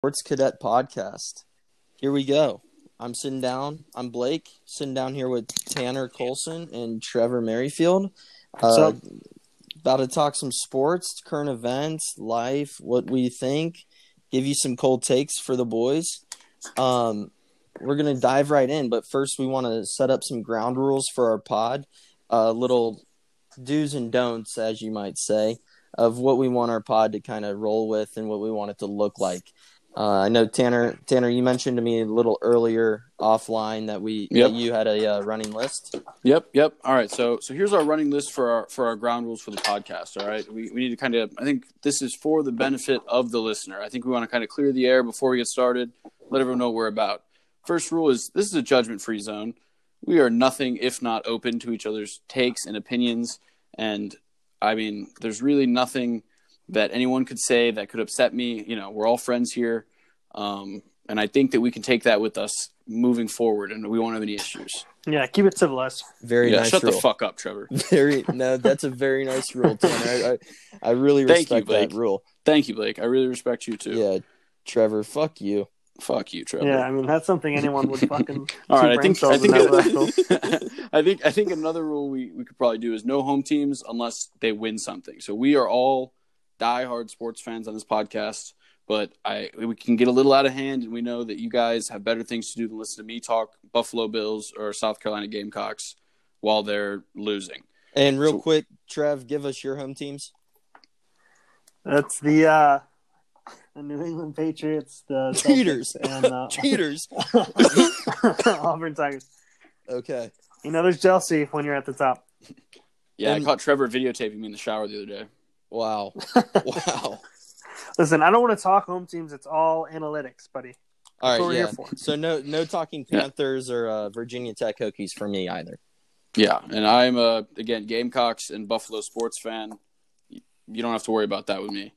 Sports Cadet Podcast. Here we go. I'm sitting down. I'm Blake, sitting down here with Tanner Colson and Trevor Merrifield. Uh, about to talk some sports, current events, life, what we think, give you some cold takes for the boys. Um, we're going to dive right in, but first we want to set up some ground rules for our pod, uh, little do's and don'ts, as you might say, of what we want our pod to kind of roll with and what we want it to look like. Uh, I know Tanner. Tanner, you mentioned to me a little earlier offline that we Yep. that you had a uh, running list. Yep, yep. All right, so so here's our running list for our for our ground rules for the podcast. All right, we we need to kind of. I think this is for the benefit of the listener. I think we want to kind of clear the air before we get started. Let everyone know what we're about. First rule is this is a judgment free zone. We are nothing if not open to each other's takes and opinions. And I mean, there's really nothing that anyone could say that could upset me. You know, we're all friends here. Um, and I think that we can take that with us moving forward, and we won't have any issues. Yeah, keep it civilized. Very yeah, nice shut rule. the fuck up, Trevor. Very no, that's a very nice rule, Tanner. I, I, I really Thank you, respect that Blake. rule. Thank you, Blake. I really respect you too. Yeah, Trevor, fuck you. Fuck you, Trevor. Yeah, I mean that's something anyone would fucking. All right, I think I think in that vessel. I think I think another rule we, we could probably do is no home teams unless they win something. So we are all diehard sports fans on this podcast, but I we can get a little out of hand, and we know that you guys have better things to do than listen to me talk Buffalo Bills or South Carolina Gamecocks while they're losing. And real So- quick, Trev, give us your home teams. That's the uh, the New England Patriots, the Celtics, Cheaters. and uh, Cheaters. Auburn Tigers. Okay. You know, there's jealousy when you're at the top. Yeah, And- I caught Trevor videotaping me in the shower the other day. Wow. wow. Listen, I don't want to talk home teams. It's all analytics, buddy. All what right. we're Yeah. here for. So no, no talking Yeah. Panthers or uh, Virginia Tech Hokies for me either. Yeah, and I'm a again Gamecocks and Buffalo sports fan. You don't have to worry about that with me.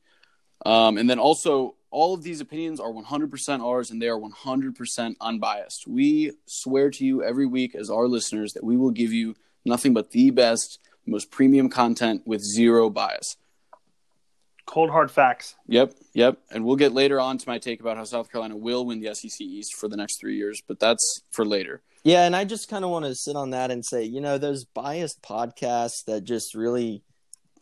Um, and then also, all of these opinions are 100% ours, and they are 100% unbiased. We swear to you every week as our listeners that we will give you nothing but the best, most premium content with zero bias. Cold hard facts. Yep, yep. And we'll get later on to my take about how South Carolina will win the SEC East for the next three years, but that's for later. Yeah, and I just kind of want to sit on that and say, you know, those biased podcasts that just really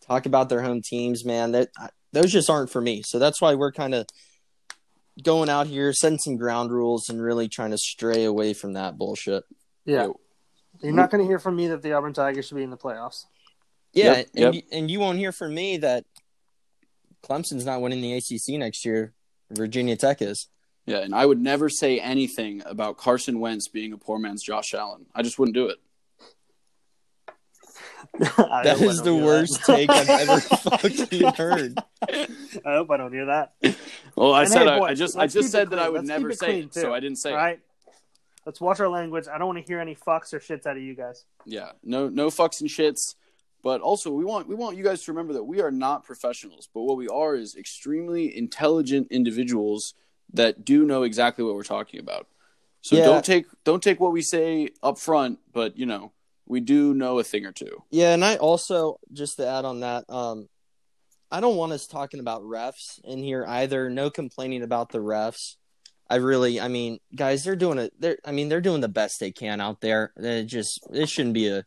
talk about their home teams, man, that those just aren't for me. So that's why we're kind of going out here, setting some ground rules, and really trying to stray away from that bullshit. Yeah, Yo, you're not going to hear from me that the Auburn Tigers should be in the playoffs. Yeah, Yep, and, yep. You, and you won't hear from me that Clemson's not winning the ACC next year. Virginia Tech is. Yeah, and I would never say anything about Carson Wentz being a poor man's Josh Allen. I just wouldn't do it. I That hope I is don't the worst that. take I've ever fucking heard. I hope I don't hear that. Well, I And said hey, I, I just I just said that I would Let's never it say it, too. so I didn't say All it. right. Let's watch our language. I don't want to hear any fucks or shits out of you guys. Yeah, no no fucks and shits. But also, we want we want you guys to remember that we are not professionals, but what we are is extremely intelligent individuals that do know exactly what we're talking about. So Yeah. don't take don't take what we say up front, but you know we do know a thing or two. Yeah, and I also just to add on that, um, I don't want us talking about refs in here either. No complaining about the refs. I really, I mean, guys, they're doing it. They're, I mean, they're doing the best they can out there. It just, it shouldn't be a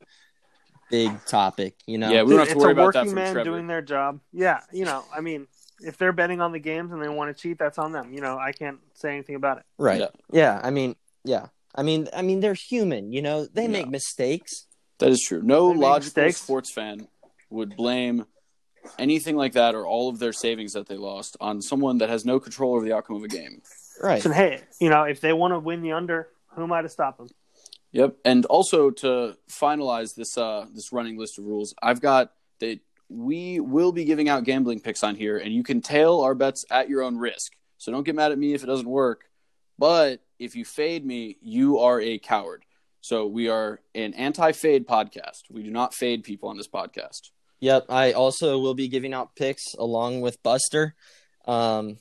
big topic, you know. Yeah, we don't have to it's worry a about that working from man Trevor. doing their job. Yeah, you know, I mean, if they're betting on the games and they want to cheat, that's on them. You know, I can't say anything about it. right. Yeah. Yeah. I mean, yeah. I mean, I mean, they're human. You know, they Yeah. make mistakes. That is true. No They logical mistakes. sports fan would blame anything like that or all of their savings that they lost on someone that has no control over the outcome of a game. Right. And hey, you know, if they want to win the under, who am I to stop them? Yep. And also to finalize this uh this running list of rules, I've got that we will be giving out gambling picks on here and you can tail our bets at your own risk. So don't get mad at me if it doesn't work. But if you fade me, you are a coward. So we are an anti-fade podcast. We do not fade people on this podcast. Yep. I also will be giving out picks along with Buster. Um,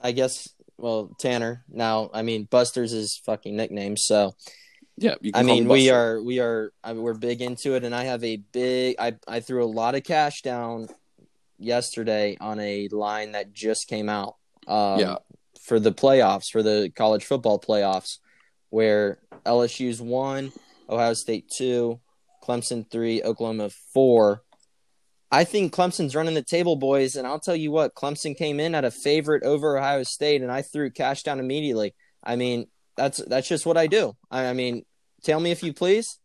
I guess, well, Tanner. Now, I mean, Buster's his fucking nickname. So, Yeah, you can I mean, we are, we are, I mean, we're big into it. And I have a big, I, I threw a lot of cash down yesterday on a line that just came out. Um, Yeah. For the playoffs, for the college football playoffs, where LSU's one, Ohio State two, Clemson three, Oklahoma four. I think Clemson's running the table, boys, and I'll tell you what, Clemson came in at a favorite over Ohio State, and I threw cash down immediately. I mean, that's that's just what I do. I, I mean, tell me if you please.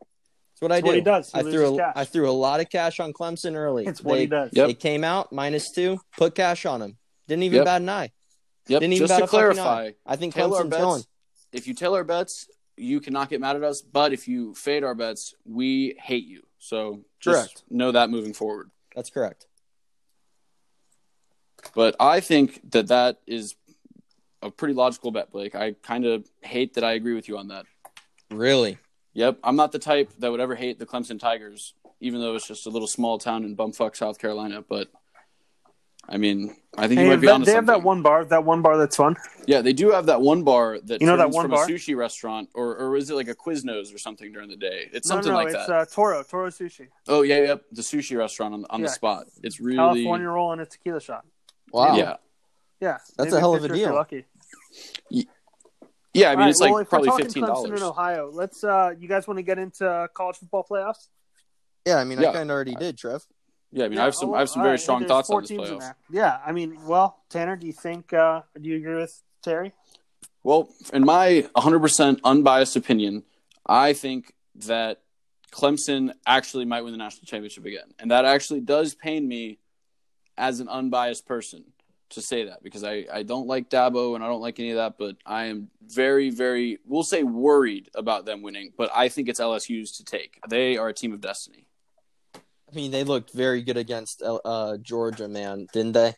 It's what I It's do. what he does. He I threw a, cash. I threw a lot of cash on Clemson early. It's what they, he does. Yep. They came out minus two, put cash on them. Didn't even Yep. bat an eye. Yep. Didn't even Just bat to a fucking clarify, I think tail our Clemson's bets. going. if you tell our bets, you cannot get mad at us. But if you fade our bets, we hate you. So just Correct. know that moving forward. That's correct. But I think that that is a pretty logical bet, Blake. I kind of hate that I agree with you on that. Really? Yep, I'm not the type that would ever hate the Clemson Tigers, even though it's just a little small town in bumfuck South Carolina. But I mean, I think Hey, you might be that- onto they have something. that one bar. That one bar that's fun. Yeah, they do have that one bar that You know that one from bar? a sushi restaurant, or or is it like a Quiznos or something during the day? It's something no, like it's that. uh, Toro. Toro Sushi. oh yeah, yep, the sushi restaurant on on the spot. It's really California roll and a tequila shot. Wow. yeah, Yeah, That's a hell of a picture if you're deal. Lucky. yeah. I mean, All right, it's like if we're probably talking fifteen Clemson in dollars. Ohio, let's. Uh, you guys want to get into uh, college football playoffs? Yeah, I mean, Yeah. I kind of already did, Trev. Yeah, I mean, Yeah, I have some oh, I have some very right, strong there's thoughts on this playoffs. Yeah, I mean, well, Tanner, do you think? Uh, do you agree with Terry? Well, in my 100% unbiased opinion, I think that Clemson actually might win the national championship again. And that actually does pain me as an unbiased person to say that because I, I don't like Dabo and I don't like any of that, but I am very, very, we'll say worried about them winning, but I think it's LSU's to take. They are a team of destiny. I mean, they looked very good against uh, Georgia, man, didn't they?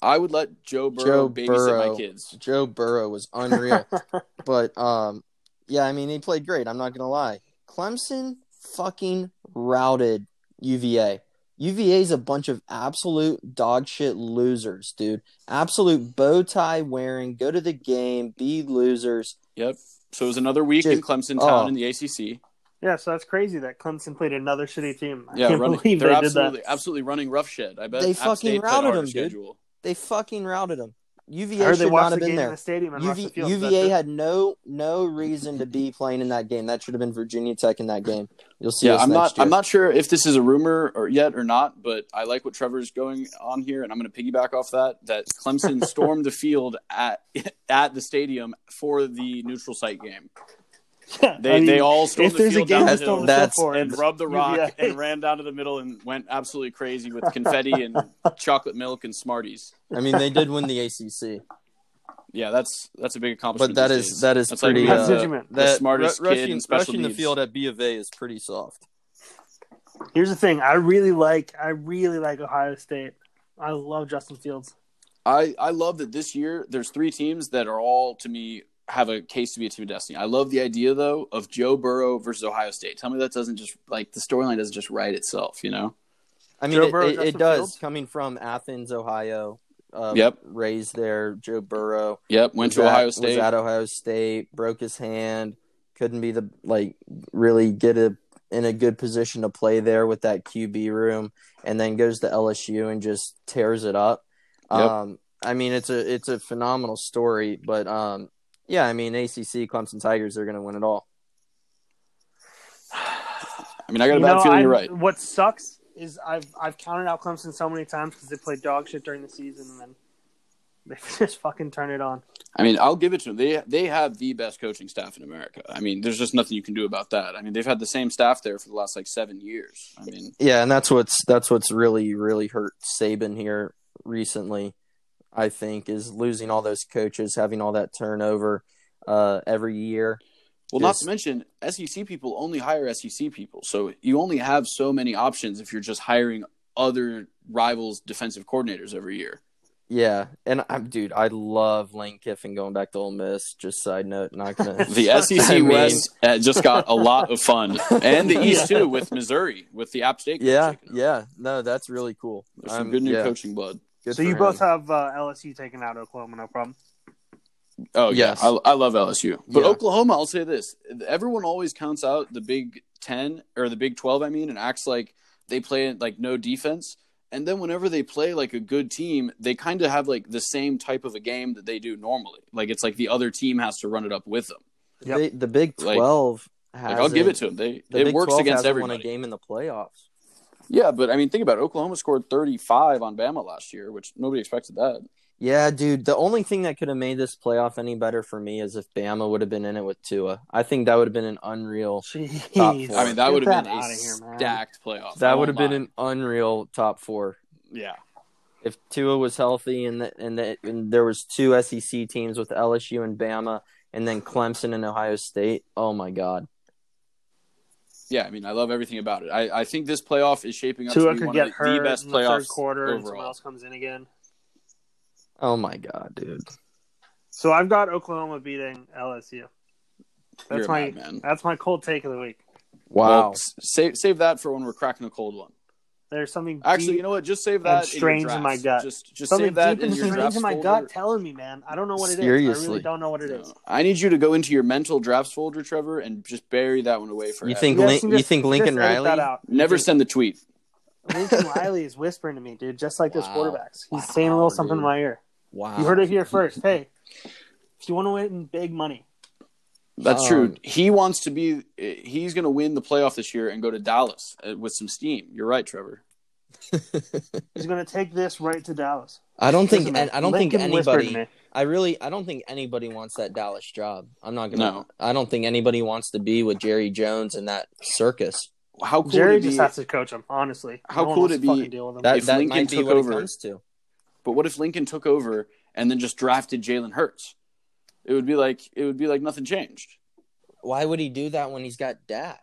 I would let Joe Burrow Joe babysit Burrow. my kids. Joe Burrow was unreal. but um, yeah, I mean, he played great. I'm not gonna lie. Clemson fucking routed UVA. UVA's a bunch of absolute dog shit losers, dude. Absolute bow tie wearing, go to the game, be losers. Yep. So it was another week in Clemson town oh. in the ACC. Yeah, so that's crazy that Clemson played another shitty team. I Yeah, can't running, believe they're they did absolutely that. absolutely running roughshed. I bet They App fucking State routed harder them, dude. schedule. They fucking routed them. UVA heard they should watched not the have been in there. the stadium the field. UVA had no no reason to be playing in that game. That should have been Virginia Tech in that game. You'll see. Yeah, us I'm next not. year. I'm not sure if this is a rumor or yet or not, but I like what Trevor's going on here, and I'm going to piggyback off that. That Clemson stormed the field at at the stadium for the neutral site game. Yeah, They I mean, they all stormed if the there's a field game down the hill field That's- and rubbed the rock UVA. and ran down to the middle and went absolutely crazy with confetti and chocolate milk and Smarties. I mean, they did win the ACC, Yeah, that's that's a big accomplishment. but that these is days. that is That's pretty. being That's uh, what the that smartest ru- kid rushing, in special rushing the field at B of A is pretty soft. Here's the thing: I really like, I really like Ohio State. I love Justin Fields. I, I love that this year there's three teams that are all to me have a case to be a team of destiny. I love the idea though of Joe Burrow versus Ohio State. Tell me that doesn't just like the storyline doesn't just write itself, you know? I mean, Joe it, it, it does Fields? coming from Athens, Ohio. Uh, Yep. Raised there, Joe Burrow Yep, went to at- Ohio Was State. at Ohio State, broke his hand, couldn't be the like really get a in a good position to play there with that QB room, and then goes to LSU and just tears it up. Yep. Um, I mean, it's a it's a phenomenal story, but um, yeah, I mean, ACC Clemson Tigers are going to win it all. I mean, I got a You bad know, feeling I- you're right. What sucks is I've I've counted out Clemson so many times because they played dog shit during the season and then they just fucking turn it on. I mean, I'll give it to them. They they have the best coaching staff in America. I mean, there's just nothing you can do about that. I mean, they've had the same staff there for the last like seven years. I mean, Yeah, and that's what's that's what's really really hurt Saban here recently. I think is losing all those coaches, having all that turnover uh, every year. Well, not to mention SEC people only hire SEC people, so you only have so many options if you're just hiring other rivals' defensive coordinators every year. Yeah, and I'm dude, I love Lane Kiffin going back to Ole Miss. Just side note, not gonna. The SEC I mean- West uh, just got a lot of fun, and the East too with Missouri with the App State. yeah, yeah, no, that's really cool. There's some Um, good new yeah, coaching blood. Good so you him. both have uh, LSU taking out of Oklahoma, no problem. Oh Yes. yeah, I, I love LSU, but Yeah. Oklahoma. I'll say this: everyone always counts out the Big Ten or the Big Twelve. I mean, and acts like they play like no defense. and then whenever they play like a good team, they kind of have like the same type of a game that they do normally. Like it's like the other team has to run it up with them. Yep. They- the Big Like- Twelve has. Like I'll give it to them. They The it Big works against hasn't won a game in the playoffs. Yeah, but I mean, think about it. Oklahoma scored 35 on Bama last year, which nobody expected that. Yeah, dude. The only thing that could have made this playoff any better for me is if Bama would have been in it with Tua. I think that would have been an unreal. Jeez. Top I mean, that Get would have been a here, stacked playoff. I That oh would have been an unreal top four. yeah. if Tua was healthy and the, and, the, and there was two SEC teams with LSU and Bama and then Clemson and Ohio State. Oh my God! Yeah, I mean, I love everything about it. I, I think this playoff is shaping up Tua to be could one get of the, hurt the best in the playoffs third quarter, and someone overall. else comes in again. Oh my God, dude! So I've got Oklahoma beating LSU. That's You're a my madman. that's my cold take of the week. Wow. Well, s- save save that for when we're cracking a cold one. There's something Actually, deep, you know what? Just save that strange in, your in my gut. Just just something save that deep in your strange in my folder. gut telling me, man. I don't know what it is. I really don't know what it is. I need you to go into your mental drafts folder, Trevor, and just bury that one away forever. You think You Lin- can you just- think Lincoln just Riley? out. Never You send the tweet. Lincoln Riley is whispering to me, dude, just like those quarterbacks. He's Wow, saying a little something in my ear. Wow. You heard it here first. Hey, if you want to win big money, That's Um, true. He wants to be. He's going to win the playoff this year and go to Dallas uh, with some steam. You're right, Trevor. he's going to take this right to Dallas. I don't think Listen, man, I don't think Lincoln whispered to anybody. I really I don't think anybody wants that Dallas job. I'm not gonna. No. I don't think anybody wants to be with Jerry Jones and that circus. How cool Jerry just be? has to coach him. Honestly, How no cool would it to be Deal with him. That If that Lincoln took over- to. But what if Lincoln took over and then just drafted Jalen Hurts? It would be like it would be like nothing changed. Why would he do that when he's got Dak?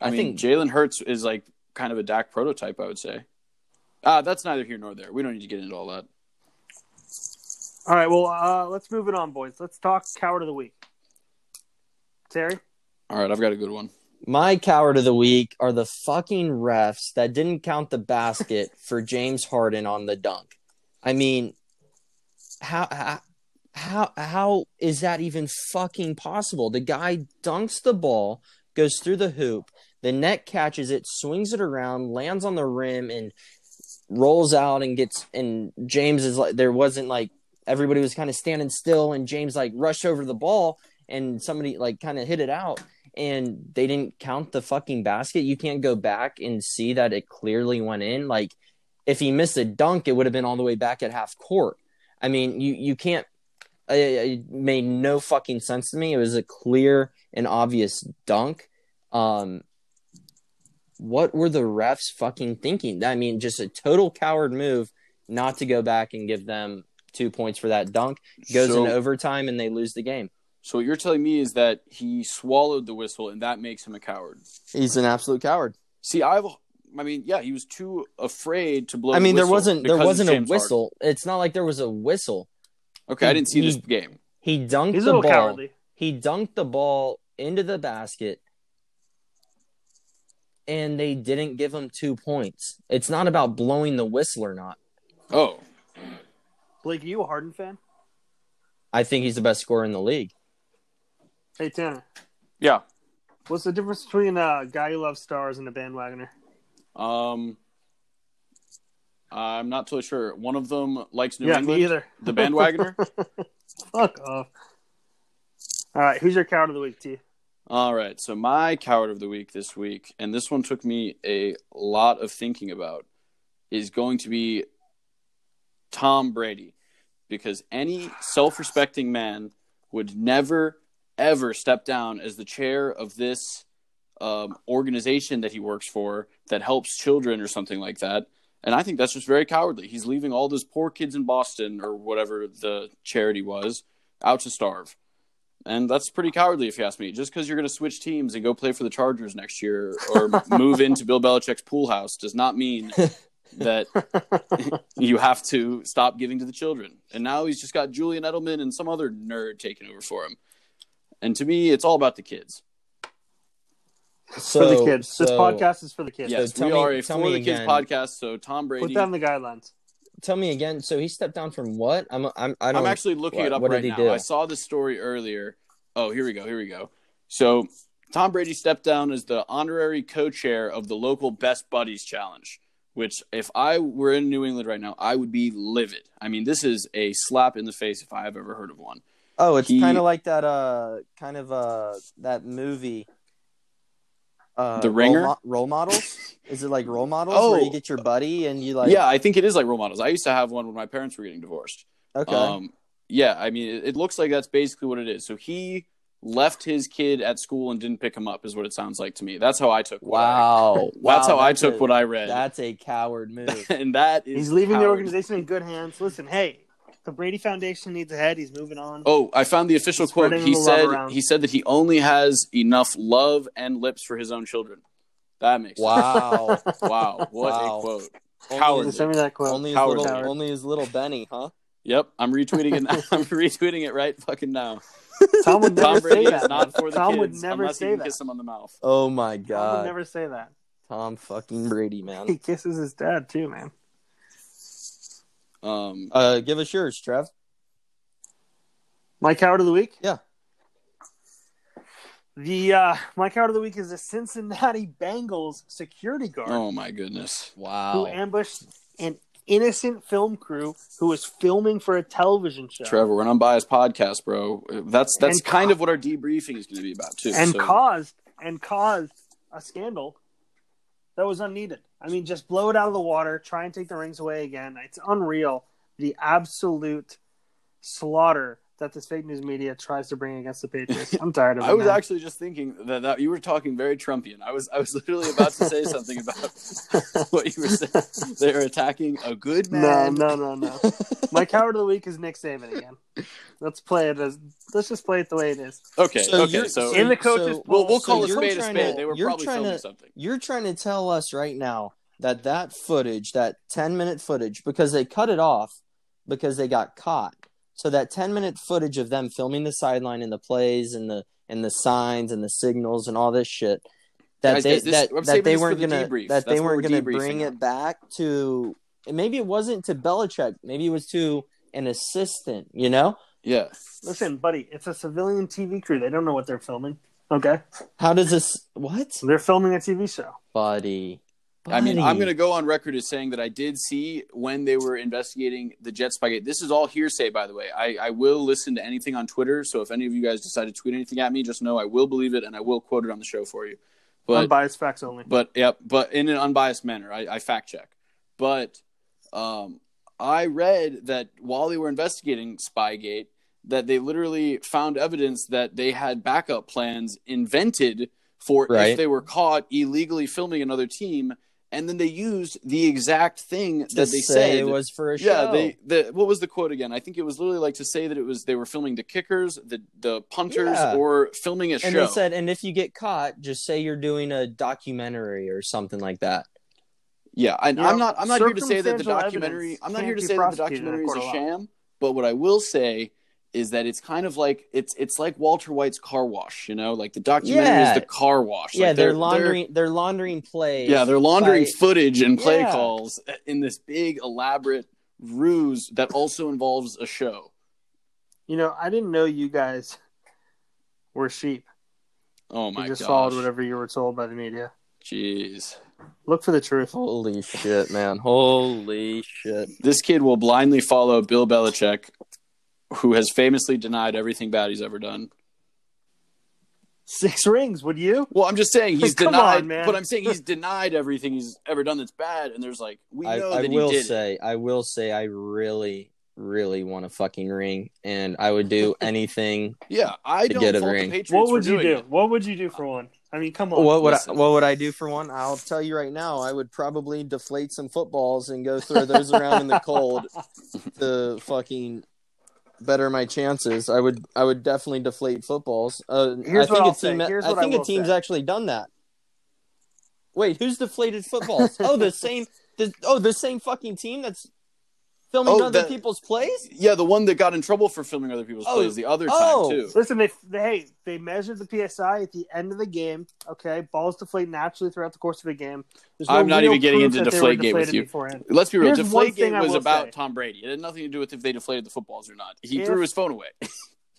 I, I mean, think- Jalen Hurts is like kind of a Dak prototype. I would say. Ah, that's neither here nor there. We don't need to get into all that. All right, well, uh, let's move it on, boys. Let's talk coward of the week. Terry, All right, I've got a good one. My coward of the week are the fucking refs that didn't count the basket for James Harden on the dunk. I mean, how how how, how is that even fucking possible? The guy dunks the ball, goes through the hoop, the net catches it, swings it around, lands on the rim, and rolls out and gets. And James is like, there wasn't like everybody was kind of standing still, and James like rushed over the ball, and somebody like kind of hit it out and they didn't count the fucking basket, you can't go back and see that it clearly went in. Like if he missed a dunk, it would have been all the way back at half court. I mean, you you can't. It, it made no fucking sense to me. It was a clear and obvious dunk. Um, what were the refs fucking thinking? I mean, just a total coward move not to go back and give them two points for that dunk. Goes So- in overtime and they lose the game. So what you're telling me is that he swallowed the whistle, and that makes him a coward. He's an absolute coward. See, I've, I mean, yeah, he was too afraid to blow. I the mean, there wasn't there wasn't a whistle. It's not like there was a whistle. Okay, I didn't see He- this game. He dunked he's the little ball. cowardly. He dunked the ball into the basket, and they didn't give him two points. It's not about blowing the whistle or not. Oh, Blake, are you a Harden fan? I think he's the best scorer in the league. Hey, Tanner, yeah. what's the difference between a guy who loves stars and a bandwagoner? Um, I'm not totally sure. One of them likes New yeah, England. me either. The bandwagoner. Fuck off. All right, who's your coward of the week, T? All right. So my coward of the week this week, and this one took me a lot of thinking about, is going to be Tom Brady, because any self-respecting man would never ever step down as the chair of this um, organization that he works for that helps children or something like that. And I think that's just very cowardly. He's leaving all those poor kids in Boston or whatever the charity was out to starve. And that's pretty cowardly, if you ask me. Just because you're going to switch teams and go play for the Chargers next year or move into Bill Belichick's pool house does not mean that you have to stop giving to the children. And now he's just got Julian Edelman and some other nerd taking over for him. And to me, it's all about the kids. So, for the kids. this podcast is for the kids. Yes, tell we me- are a tell for me the kids again. podcast. So Tom Brady. Put that in the guidelines. Tell me again. So he stepped down from what? I'm I'm I don't. I'm actually looking what- it up what did right he now. do? I saw this story earlier. Oh, here we go. Here we go. So Tom Brady stepped down as the honorary co-chair of the local Best Buddies Challenge, which if I were in New England right now, I would be livid. I mean, this is a slap in the face if I have ever heard of one. Oh, it's kind of like that. Uh, kind of uh, that movie. Uh, The role Ringer? mo- role models? Is it like role models Oh. where you get your buddy and you like? yeah, I think it is like role models. I used to have one when my parents were getting divorced. Okay. Um, yeah, I mean, it, it looks like that's basically what it is. So he left his kid at school and didn't pick him up, is what it sounds like to me. That's how I took. what I- wow. that's Wow, how I took a- what I read, That's a coward move. and that is He's leaving the organization in good hands. Listen, hey, the Brady Foundation needs a head. He's moving on. Oh, I found the official quote. He said he said that he only has enough love and lips for his own children. That makes Wow. sense. Wow, what Wow. a quote. Only Coward. his- Send me that quote. Only his Coward. little, only his little Benny, huh? Yep, I'm retweeting it. Now. I'm retweeting it right fucking now. Tom would Tom never Brady say is that. not for the Tom kids would never unless say that. kiss them on the mouth. Oh my god. Tom would never say that. Tom fucking Brady, man. He kisses his dad too, man. Um, Uh, give us yours, Trev. My coward of the week. Yeah. The uh, my coward of the week is the Cincinnati Bengals security guard oh my goodness. Wow. Who ambushed an innocent film crew who was filming for a television show Trevor, we're an unbiased podcast, bro. That's that's And kind co- of what our debriefing is going to be about too. and so- caused and caused a scandal that was unneeded. I mean, just blow it out of the water, try and take the rings away again. It's unreal the absolute slaughter that this fake news media tries to bring against the Patriots. I'm tired of it. I was man. actually just thinking that, that you were talking very Trumpian. I was I was literally about to say something about what you were saying. They're attacking a good no, man. no, no, no. No. My coward of the week is Nick Saban again. Let's play it as let's just play it the way it is. Okay, So okay. So In the coaches' we'll we'll so call a you're spade a trying spade. to- they were probably filming to- something. You're trying to tell us right now that that footage, that 10 minute footage, because they cut it off because they got caught. So that 10 minute footage of them filming the sideline and the plays and the and the signs and the signals and all this shit that Guys, they guys, this- that, that they weren't the gonna debrief. that they That's what weren't gonna bring it back to and maybe it wasn't to Belichick, maybe it was to an assistant, you know? Yeah. Listen, buddy, it's a civilian TV crew. They don't know what they're filming. Okay, How does this what? they're filming a TV show. Buddy. I mean, I'm going to go on record as saying that I did see when they were investigating the Jet Spygate. This is all hearsay, by the way. I, I will listen to anything on Twitter. So if any of you guys decide to tweet anything at me, just know I will believe it and I will quote it on the show for you. But Unbiased facts only. but yep, but in an unbiased manner. I, I fact check. But um, I read that while they were investigating Spygate, that they literally found evidence that they had backup plans invented for Right. if they were caught illegally filming another team, and then they used the exact thing to that they say said it was for a yeah, show. they the what was the quote again? I think it was literally like to say that it was they were filming the kickers, the the punters, Yeah. or filming a and show. they said, and if you get caught, just say you're doing a documentary or something like that. Yeah, and Yeah, I'm not. I'm not here to say that the documentary. I'm not here to say that the prosecuted in a documentary is a sham. But what I will say is that it's kind of like it's it's like Walter White's car wash. You know, like the documentary Yeah. is the car wash. yeah, Like, they're, laundering. They're, laundering They're, plays. yeah, they're laundering by- footage and play Yeah. calls in this big elaborate ruse that also involves a show. You know, I didn't know you guys were sheep. Oh my god. You just gosh! followed whatever you were told by the media. Jeez, Look for the truth. Holy shit, man! Holy shit! this kid will blindly follow Bill Belichick, who has famously denied everything bad he's ever done. Six rings, would you? Well, I'm just saying he's Come denied, on, man. but I'm saying he's denied everything he's ever done that's bad. And there's like, we know I that will he did. it. say, I will say, I really, really want a fucking ring, and I would do anything. Yeah, I To don't get a ring. What would you do? it. What would you do for one? I mean, come on. what would I, what would I do for one? I'll tell you right now. I would probably deflate some footballs and go throw those around in the cold to fucking better my chances. I would I would definitely deflate footballs. Uh, Here's I what think I'll a team. say. Here's I what think a team's say. actually done that. Wait, who's deflated footballs? oh, the same. The, oh, the same fucking team that's filming Oh, other that- people's plays. Yeah, the one that got in trouble for filming other people's Oh, plays the other oh. time too. Listen, they, they hey they measured the psi at the end of the game. Okay, balls deflate naturally throughout the course of the game. No I'm not even getting into that they were Deflategate with you. beforehand. Let's be real. Here's one Deflategate was about say. Tom Brady. It had nothing to do with if they deflated the footballs or not. He If- threw his phone away.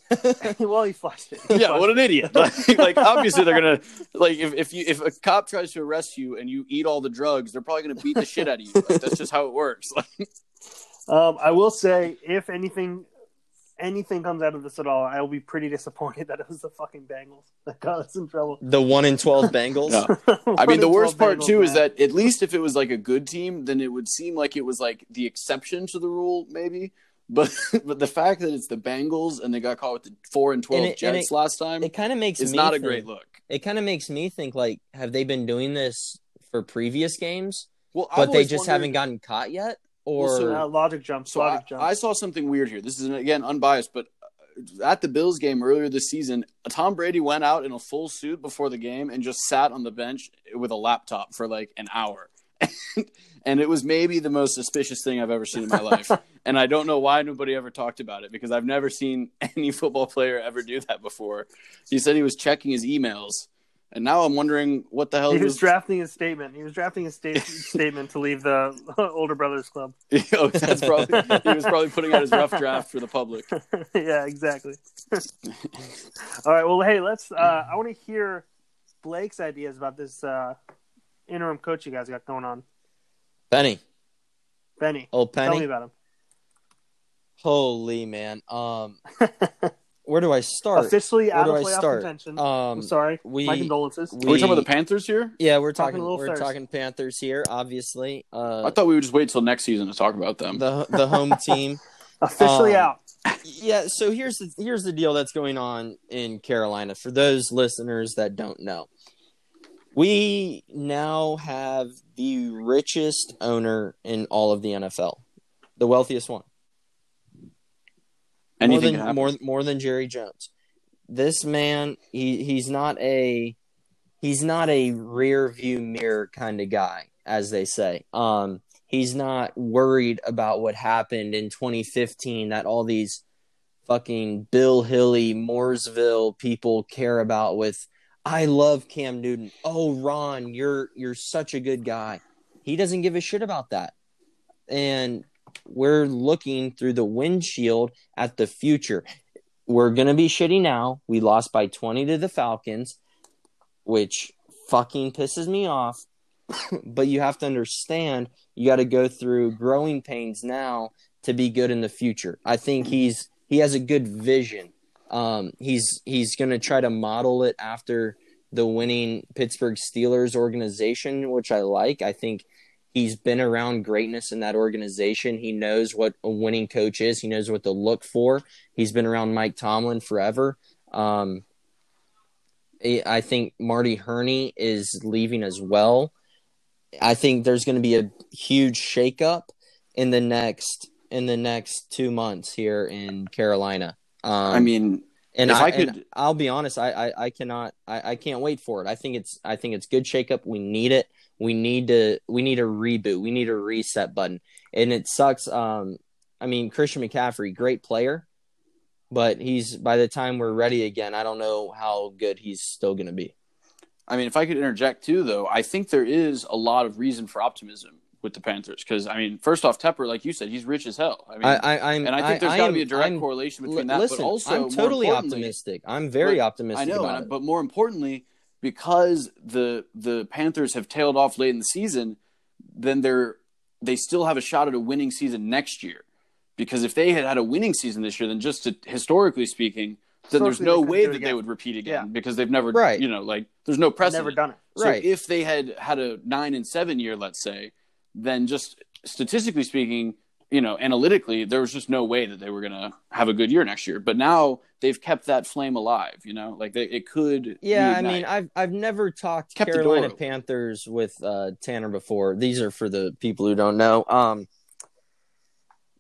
well, he flushed it. yeah, what an idiot! Like, like, obviously they're gonna like if if you if a cop tries to arrest you and you eat all the drugs, they're probably gonna beat the shit out of you. Like, that's just how it works. Like, Um, I will say, if anything, anything comes out of this at all, I will be pretty disappointed that it was the fucking Bengals that got us in trouble. The one in twelve Bengals. Yeah. I mean, the worst part Bengals, too is that at least if it was like a good team, then it would seem like it was like the exception to the rule, maybe. But but the fact that it's the Bengals and they got caught with the four and twelve And it- and it- last time It kind of makes is me not a think- great look. It kind of makes me think like, have they been doing this for previous games, Well, I've but they just wondered- haven't gotten caught yet? Or Well, so- Uh, logic jump. So I, logic jump. I saw something weird here. This is again unbiased, but uh, at the Bills game earlier this season, Tom Brady went out in a full suit before the game and just sat on the bench with a laptop for like an hour. and it was maybe the most suspicious thing I've ever seen in my life. and I don't know why nobody ever talked about it because I've never seen any football player ever do that before. He said he was checking his emails. And now I'm wondering what the hell he was drafting his statement. He was drafting his sta- statement to leave the older brothers club. oh, that's probably he was probably putting out his rough draft for the public. yeah, exactly. All right. Well, hey, let's. Uh, I want to hear Blake's ideas about this uh, interim coach you guys got going on. Penny, Benny, old tell me Penny. about him. Holy man. Um, where do I start? Officially Where out do of I playoff start? contention. Um, I'm sorry. we- My condolences. we- Are we talking about the Panthers here? yeah, we're Talking talking. a We're first. talking Panthers here, obviously. Uh, I thought we would just wait till next season to talk about them. the the home team. Officially um, out. yeah so here's the here's the deal that's going on in carolina for those listeners that don't know we now have the richest owner in all of the nfl the wealthiest one Anything more than more, more than jerry jones this man he he's not a he's not a rear view mirror kind of guy as they say um he's not worried about what happened in 2015 that all these fucking Bill Hilly, Mooresville people care about with I love Cam Newton. Oh Ron, you're you're such a good guy. He doesn't give a shit about that. And we're looking through the windshield at the future. We're gonna be shitty now. We lost by 20 to the Falcons, which fucking pisses me off. but you have to understand you got to go through growing pains now to be good in the future. I think he's he has a good vision. Um, he's he's going to try to model it after the winning Pittsburgh Steelers organization, which I like. I think he's been around greatness in that organization. He knows what a winning coach is. He knows what to look for. He's been around Mike Tomlin forever. Um, I think Marty Hurney is leaving as well. I think there's going to be a huge shakeup in the next in the next two months here in Carolina. Um, I mean, and if I, I could- and I'll be honest, I, I, I cannot, I, I can't wait for it. I think it's, I think it's good shakeup. We need it. We need to, we need a reboot. We need a reset button. And it sucks. Um, I mean, Christian McCaffrey, great player, but he's by the time we're ready again, I don't know how good he's still going to be. I mean, if I could interject too, though, I think there is a lot of reason for optimism with the Panthers because I mean, first off, Tepper, like you said, he's rich as hell. I mean, I, I, I'm, and I think there's I got to be a direct I'm- correlation between that. listen, but also, I'm totally optimistic. I'm very But- optimistic I know, it. but more importantly, because the the Panthers have tailed off late in the season, then they're they still have a shot at a winning season next year. Because if they had had a winning season this year, then just to, historically speaking, then there's no way do it that they would repeat again Yeah. because they've never, Right. you know, like there's no precedent. Never done it. So Right. if they had had a nine and seven year, let's say, then just statistically speaking, you know, analytically, there was just no way that they were going to have a good year next year. But now they've kept that flame alive. You know, like they, it could. Yeah, I mean, I've I've never talked Kept Carolina. Panthers with uh, Tanner before. These are for the people who don't know. Um,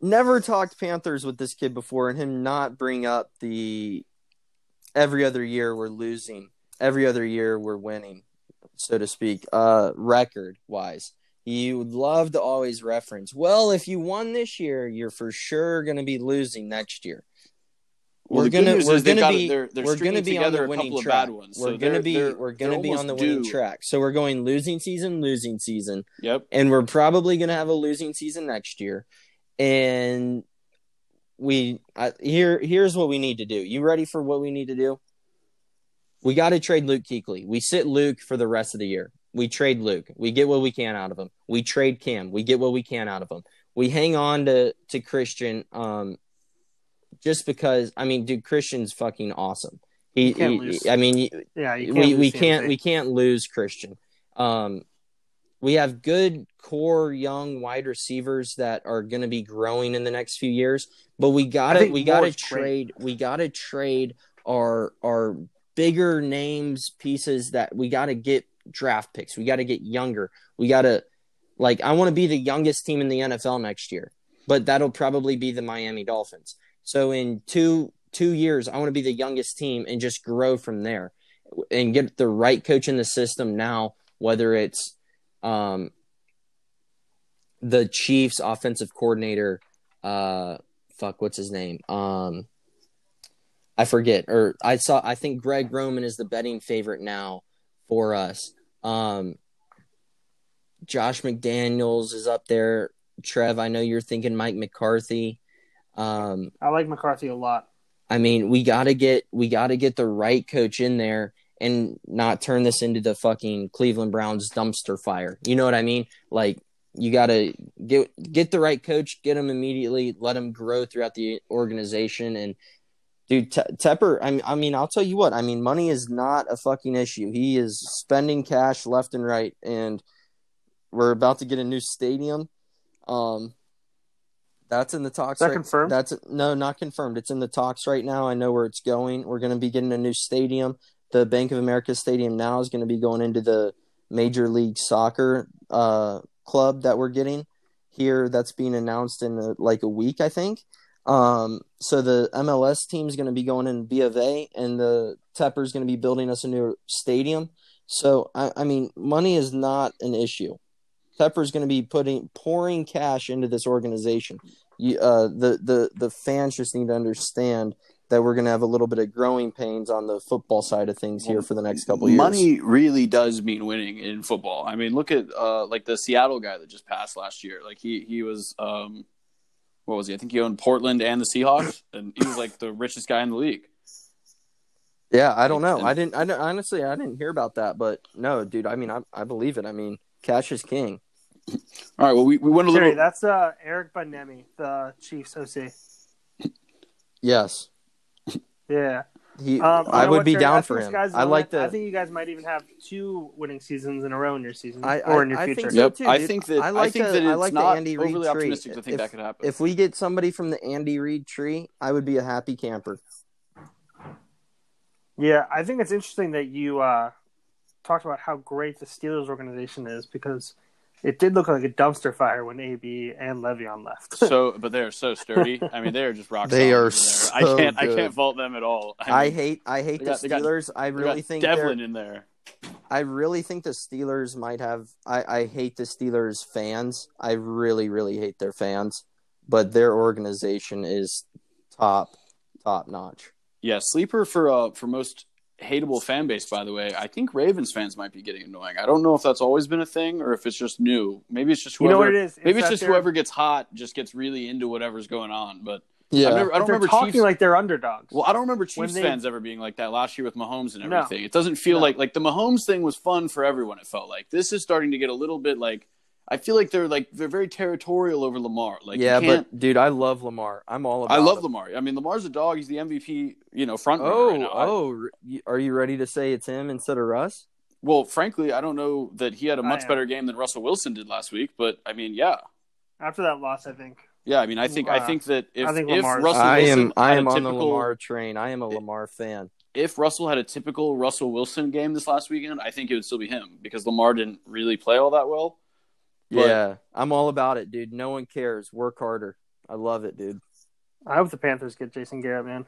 never talked Panthers with this kid before, and him not bring up the every other year we're losing, every other year we're winning, so to speak. Uh, record wise, he would love to always reference. Well, if you won this year, you're for sure going to be losing next year. Well, we're gonna we're gonna be they're- they're we're gonna be on the winning track. ones. We're So gonna be we're gonna be on the winning due. track. So we're going losing season, losing season, Yep. and we're probably gonna have a losing season next year. And we I, here here's what we need to do. You ready for what we need to do? We got to trade Luke Kuechly. We sit Luke for the rest of the year. We trade Luke. We get what we can out of him. We trade Cam. We get what we can out of him. We hang on to to Christian um just because I mean dude Christian's fucking awesome. He, he-. I mean Yeah, we we can't we can't lose Christian. Um, we have good core young wide receivers that are going to be growing in the next few years, but we got to we got to Moore's great. trade we got to trade our our bigger names pieces that we got to get draft picks. We got to get younger. We got to like I want to be the youngest team in the NFL next year, but that'll probably be the Miami Dolphins. So in two two years, I want to be the youngest team and just grow from there and get the right coach in the system now, whether it's um, the Chiefs offensive coordinator, uh, fuck, what's his name? Um, I forget, or I saw, I think Greg Roman is the betting favorite now for us. Um, Josh McDaniels is up there. Trev, I know you're thinking Mike McCarthy. Um, I like McCarthy a lot. I mean, we got to get we got to get the right coach in there and not turn this into the fucking Cleveland Browns dumpster fire. You know what I mean? Like you got to get get the right coach, get him immediately, let him grow throughout the organization and dude Te- Tepper, I mean I mean I'll tell you what, I mean money is not a fucking issue. He is spending cash left and right and we're about to get a new stadium. Um that's in the talks. Is that right- confirmed? That's no, not confirmed. It's in the talks right now. I know where it's going. We're going to be getting a new stadium. The Bank of America Stadium now is going to be going into the Major League Soccer uh, club that we're getting here. That's being announced in uh like a week, I think. Um, so the MLS team is going to be going in B of A, and the Tepper is going to be building us a new stadium. So I, I mean, money is not an issue. Tepper is going to be putting pouring cash into this organization. You, uh, the the the fans just need to understand that we're going to have a little bit of growing pains on the football side of things here for the next couple years. Money really does mean winning in football. I mean, look at uh, like the Seattle guy that just passed last year. Like he he was um, what was he? I think he owned Portland and the Seahawks, and he was like the richest guy in the league. Yeah, I don't know. And- I didn't. I don't- honestly, I didn't hear about that, but no, dude. I mean, I I believe it. I mean, cash is king. All right, well we, we went a Terry, little. that's uh, Eric Bieniemy, the Chiefs OC. Yes, Yeah. He. Um, I would be Terry? down for think him. sky's I like limit. I think you guys might even have two winning seasons in a row in your season I- or I- in your I future. think so. Yep, too, I think that I I, like think the- that I it's like the Andy Reid overly tree. optimistic to think If- that could happen. If we get somebody from the Andy Reid tree, I would be a happy camper. Yeah, I think it's interesting that you uh, talked about how great the Steelers organization is because it did look like a dumpster fire when AB and Le'Veon left. so, but they're so sturdy. I mean, they are just rock. They solid are so I can't. I can't fault them at all. I, I hate. I hate they the got- they got- Steelers. I really think Devlin in there. I really think the Steelers might have. I, I hate the Steelers fans. I really, really hate their fans, but their organization is top, top notch. Yeah, sleeper for uh for most hateable fan base. By the way, I think Ravens fans might be getting annoying. I don't know if that's always been a thing or if it's just new. Maybe it's just you whoever. know what it is? Maybe it's just whoever gets hot just gets really into whatever's going on. But Yeah, I've never, I don't they're remember talking Chiefs. like they're underdogs. well, I don't remember Chiefs they- fans ever being like that last year with Mahomes and No. everything. It doesn't feel No. like like the Mahomes thing was fun for everyone. It felt like this is starting to get a little bit like I feel like they're like they're very territorial over Lamar. Like yeah, but dude, I love Lamar. I'm all about. I love him. Lamar. I mean, Lamar's a dog. He's the MVP. You know, front runner Oh, right now. I- oh, are you ready to say it's him instead of Russ? Well, frankly, I don't know that he had a much better game than Russell Wilson did last week. But I mean, yeah, After that loss, I think. yeah. I mean, I think I Uh, think that if, I think if Lamar's- Russell I am. I am a on the Lamar train. I am a Lamar fan. If Russell had a typical Russell Wilson game this last weekend, I think it would still be him because Lamar didn't really play all that well. But- yeah, I'm all about it, dude. No one cares. Work harder. I love it, dude. I hope the Panthers get Jason Garrett, man.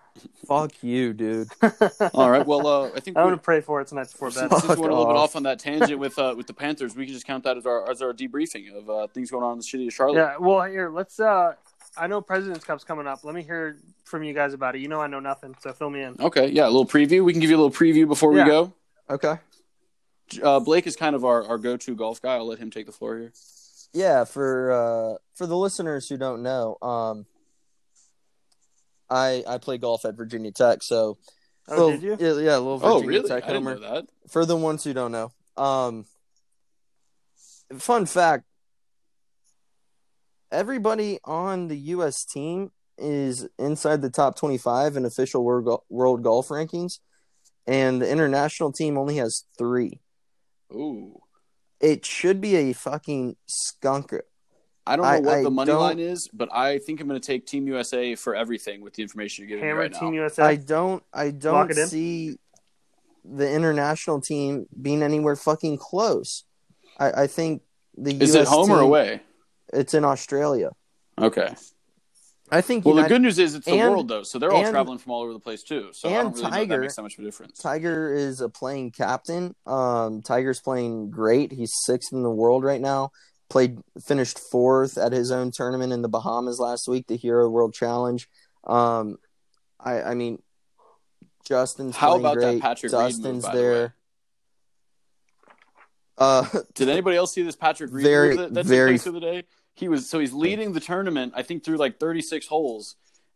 Fuck you, dude. All right. Well, uh, I think I'm gonna pray for it tonight before bed. since we went a little bit off. off on that tangent with uh, with the Panthers, we can just count that as our as our debriefing of uh, things going on in the city of Charlotte. Yeah, well, here let's. uh I know President's Cup's coming up. Let me hear from you guys about it. You know, I know nothing, so fill me in. Okay. Yeah. A little preview. We can give you a little preview before Yeah. we go. Okay. Uh, Blake is kind of our, our go to golf guy. I'll let him take the floor here. yeah for uh for the listeners who don't know um I I play golf at Virginia Tech, so Oh, little- did you? Yeah, yeah, a little Oh, Virginia really? I Tech didn't homer. know that. For the ones who don't know, um, fun fact: everybody on the U.S. team is inside the top twenty-five in official world world golf rankings, and the international team only has three. Ooh. It should be a fucking skunk. I don't know I- what I the money don't- line is, but I think I'm going to take Team USA for everything with the information you're giving me Hammer right Team now. USA. I don't I don't it in? see the international team being anywhere fucking close. I, I think the Is US it home or away? It's in Australia. Okay. I think Well, the good news is it's the and- world though, so they're all and- traveling from all over the place too. So I and don't really know that Tiger- makes that much of a difference. Tiger is a playing captain. Um, Tiger's playing great. He's sixth in the world right now. Played finished fourth at his own tournament in the Bahamas last week, the Hero World Challenge. Um, I I mean, Justin's How about that great. Patrick Reed move, by the way? there. Uh, Did anybody else see this Patrick Reed Very- move that, that very- took place the day? He was so he's leading the tournament, I think through like 36 holes,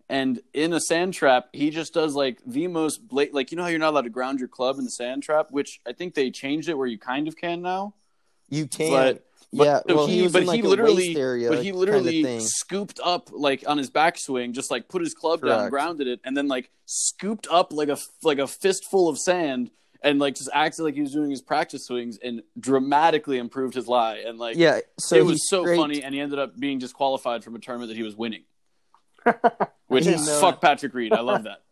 and in a sand trap, he just does like the most blat- like you know how you're not allowed to ground your club in the sand trap, which I think they changed it where you kind of can now. you can. But, but yeah, no, well, he, he, but like, he literally, area but he literally scooped up like on his backswing, just like put his club down, grounded it, and then like scooped up like a like a fistful of sand, and like just acted like he was doing his practice swings, and dramatically improved his lie, and like yeah, so it was so scraped- funny, and he ended up being disqualified from a tournament that he was winning. Which didn't know fuck Patrick Reed, I love that.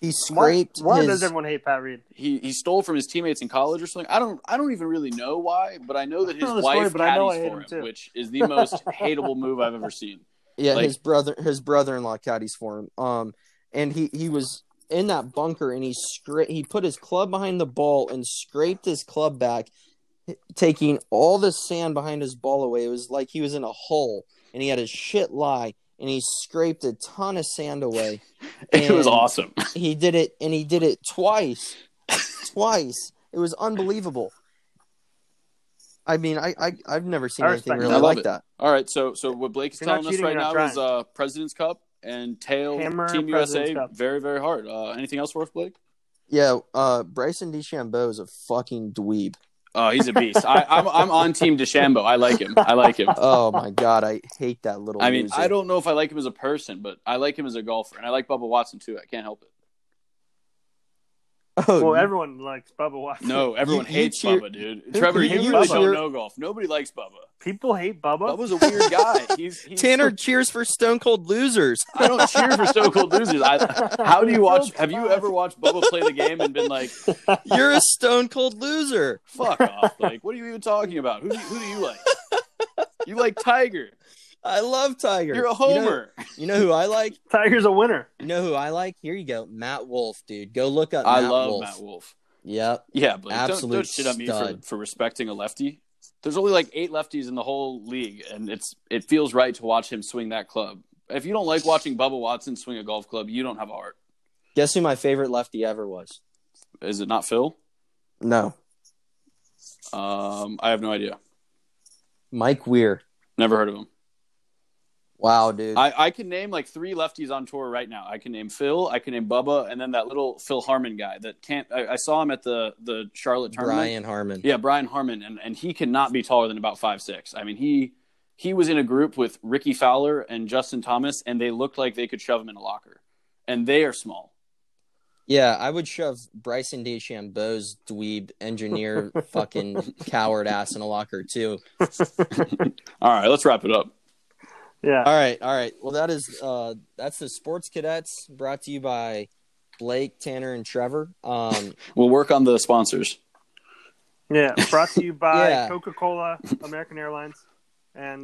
He Why, scraped why his. does everyone hate Pat Reed? He he stole from his teammates in college or something. I don't I don't even really know why, but I know that his don't know the story, wife but I know I caddies for him him, which is the most hateable move I've ever seen. yeah, like- his brother, his brother-in-law caddies for him. Um, and he he was in that bunker, and he scra- he put his club behind the ball and scraped his club back, taking all the sand behind his ball away. It was like he was in a hole, and he had his shit lie, and he scraped a ton of sand away. It was awesome. he did it and he did it twice twice it was unbelievable i mean i, I i've never seen I anything really. I like it. that All right, so so what Blake is you're telling us right you're not now is trying. uh President's Cup and tail Hammer Team President's USA Cup. very very hard. Uh, anything else worth Blake? yeah uh bryson DeChambeau is a fucking dweeb Oh, he's a beast. I, I'm I'm on Team DeChambeau. I like him. I like him. oh my god i hate that little I mean, loser. I don't know if I like him as a person, but I like him as a golfer, and I like Bubba Watson too. I can't help it. Oh, Well, everyone likes Bubba Watson. No, everyone You- you hates cheer- Bubba, dude. Trevor, who you hates really Bubba? don't know golf. Nobody likes Bubba. people hate Bubba. Bubba's a weird guy. He's, he's tanner cheers for stone cold losers I don't cheer for Stone Cold Losers. I, how do you watch? Have you ever watched Bubba play the game and been like, you're a stone cold loser "Fuck off"? Like, what are you even talking about? Who do you, who do you like? You like Tiger. I love tiger You're a You know- homer. you know, who i like Tiger's a winner. you know who i like here you go matt wolff dude go look up I matt love wolff Matt Wolff. yep Yeah, but don't, don't shit on me for, for respecting a lefty. There's only like eight lefties in the whole league, and it's it feels right to watch him swing that club. If you don't like watching Bubba Watson swing a golf club, you don't have a heart. guess who my favorite lefty ever was Is it not Phil? no Um, I have no idea. mike weir Never heard of him. Wow, dude. I, I can name like three lefties on tour right now. I can name Phil, I can name Bubba, and then that little Phil Harman guy that can't. I, I saw him at the the Charlotte tournament. Brian Harman. Yeah, Brian Harman, and, and he cannot be taller than about five six. I mean, he he was in a group with Rickie Fowler and Justin Thomas, and they looked like they could shove him in a locker, and they are small. Yeah, I would shove Bryson DeChambeau's dweeb engineer fucking coward ass in a locker too. All right, let's wrap it up. Yeah. All right, all right. Well, that is uh that's the Sports Cadets brought to you by Blake, Tanner, and Trevor. Um, We'll work on the sponsors. Yeah. Brought to you by Yeah. Coca Cola, American Airlines, and